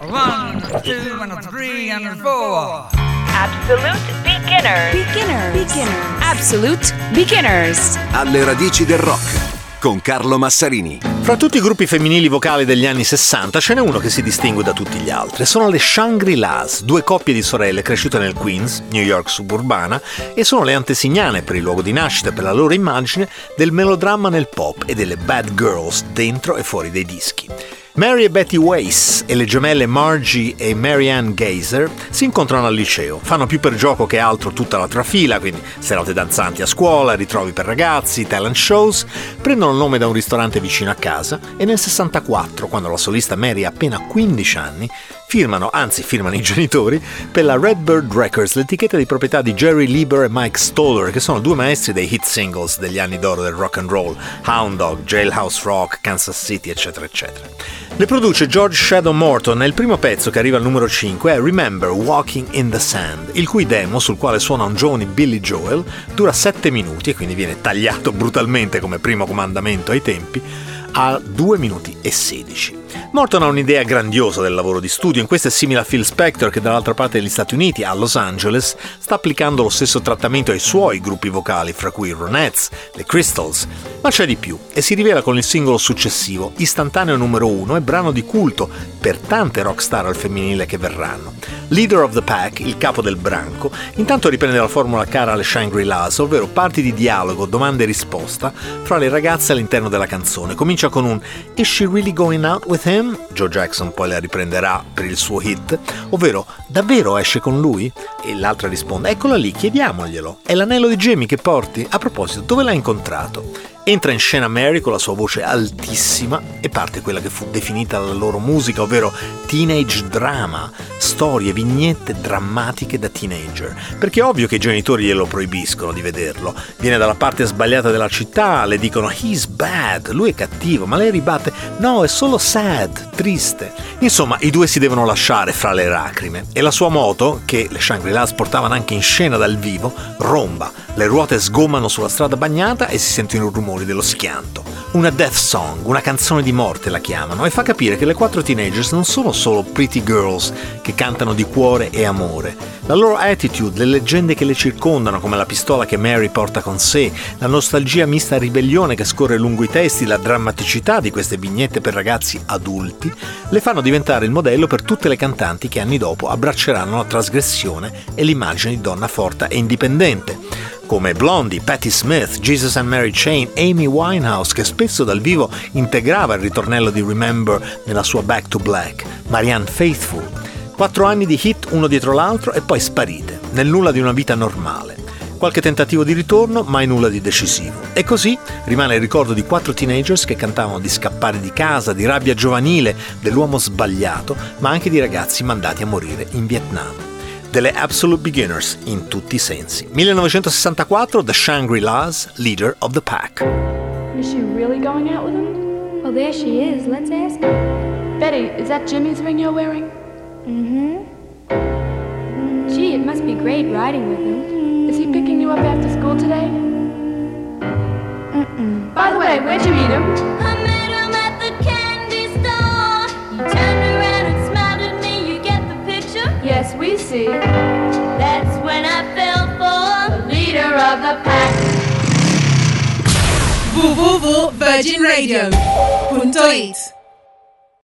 One, two, and three, and four. Absolute beginners. Beginners. Beginners. Absolute beginners. Alle radici del rock con Carlo Massarini. Fra tutti i gruppi femminili vocali degli anni 60 ce n'è uno che si distingue da tutti gli altri. Sono le Shangri-Las, due coppie di sorelle cresciute nel Queens, New York suburbana, e sono le antesignane per il luogo di nascita e per la loro immagine del melodramma nel pop e delle bad girls dentro e fuori dei dischi. Mary e Betty Weiss e le gemelle Margie e Marianne Geyser si incontrano al liceo, fanno più per gioco che altro tutta la trafila, quindi serate danzanti a scuola, ritrovi per ragazzi, talent shows, prendono il nome da un ristorante vicino a casa e nel 64, quando la solista Mary ha appena 15 anni, firmano, anzi firmano i genitori, per la Redbird Records, l'etichetta di proprietà di Jerry Lieber e Mike Stoller, che sono due maestri dei hit singles degli anni d'oro del rock and roll, Hound Dog, Jailhouse Rock, Kansas City, eccetera, eccetera. Le produce George Shadow Morton e il primo pezzo che arriva al numero 5 è Remember Walking in the Sand, il cui demo, sul quale suona un giovane Billy Joel, dura 7 minuti e quindi viene tagliato brutalmente come primo comandamento ai tempi, a 2 minuti e 16. Morton ha un'idea grandiosa del lavoro di studio, in questo è simile a Phil Spector che dall'altra parte degli Stati Uniti, a Los Angeles, sta applicando lo stesso trattamento ai suoi gruppi vocali, fra cui i Ronettes, le Crystals, ma c'è di più e si rivela con il singolo successivo, istantaneo numero 1 e brano di culto per tante rockstar al femminile che verranno. Leader of the Pack, il capo del branco, intanto riprende la formula cara alle Shangri-Las, ovvero parti di dialogo, domande e risposta fra le ragazze all'interno della canzone. Comincia con un Is she really going out with him? Joe Jackson poi la riprenderà per il suo hit, ovvero davvero esce con lui? E l'altra risponde Eccola lì, chiediamoglielo. È l'anello di Jamie che porti? A proposito, dove l'hai incontrato? Entra in scena Mary con la sua voce altissima e parte quella che fu definita la loro musica, ovvero teenage drama, storie, vignette drammatiche da teenager. Perché è ovvio che i genitori glielo proibiscono di vederlo. Viene dalla parte sbagliata della città, le dicono he's bad, lui è cattivo, ma lei ribatte no, è solo sad, triste. Insomma, i due si devono lasciare fra le lacrime e la sua moto, che le Shangri-La portavano anche in scena dal vivo, romba. Le ruote sgomano sulla strada bagnata e si sentono i rumori dello schianto. Una death song, una canzone di morte la chiamano, e fa capire che le quattro teenagers non sono solo pretty girls che cantano di cuore e amore. La loro attitude, le leggende che le circondano, come la pistola che Mary porta con sé, la nostalgia mista a ribellione che scorre lungo i testi, la drammaticità di queste vignette per ragazzi adulti, le fanno diventare il modello per tutte le cantanti che anni dopo abbracceranno la trasgressione e l'immagine di donna forte e indipendente come Blondie, Patti Smith, Jesus and Mary Chain, Amy Winehouse, che spesso dal vivo integrava il ritornello di Remember nella sua Back to Black, Marianne Faithful. Quattro anni di hit uno dietro l'altro e poi sparite, nel nulla di una vita normale. Qualche tentativo di ritorno, mai nulla di decisivo. E così rimane il ricordo di quattro teenagers che cantavano di scappare di casa, di rabbia giovanile, dell'uomo sbagliato, ma anche di ragazzi mandati a morire in Vietnam delle Absolute Beginners in tutti i sensi. 1964 The Shangri-Las, Leader of the Pack. Is she really going out with him? Well, there she is. Let's ask her. Betty, is that Jimmy's ring you're wearing? Mm-hmm. Gee, it must be great riding with him. Is he picking you up after school today? Mm-mm. By the way, where'd you meet him? See. That's when I fell for The leader of the pack. www.virginradio.it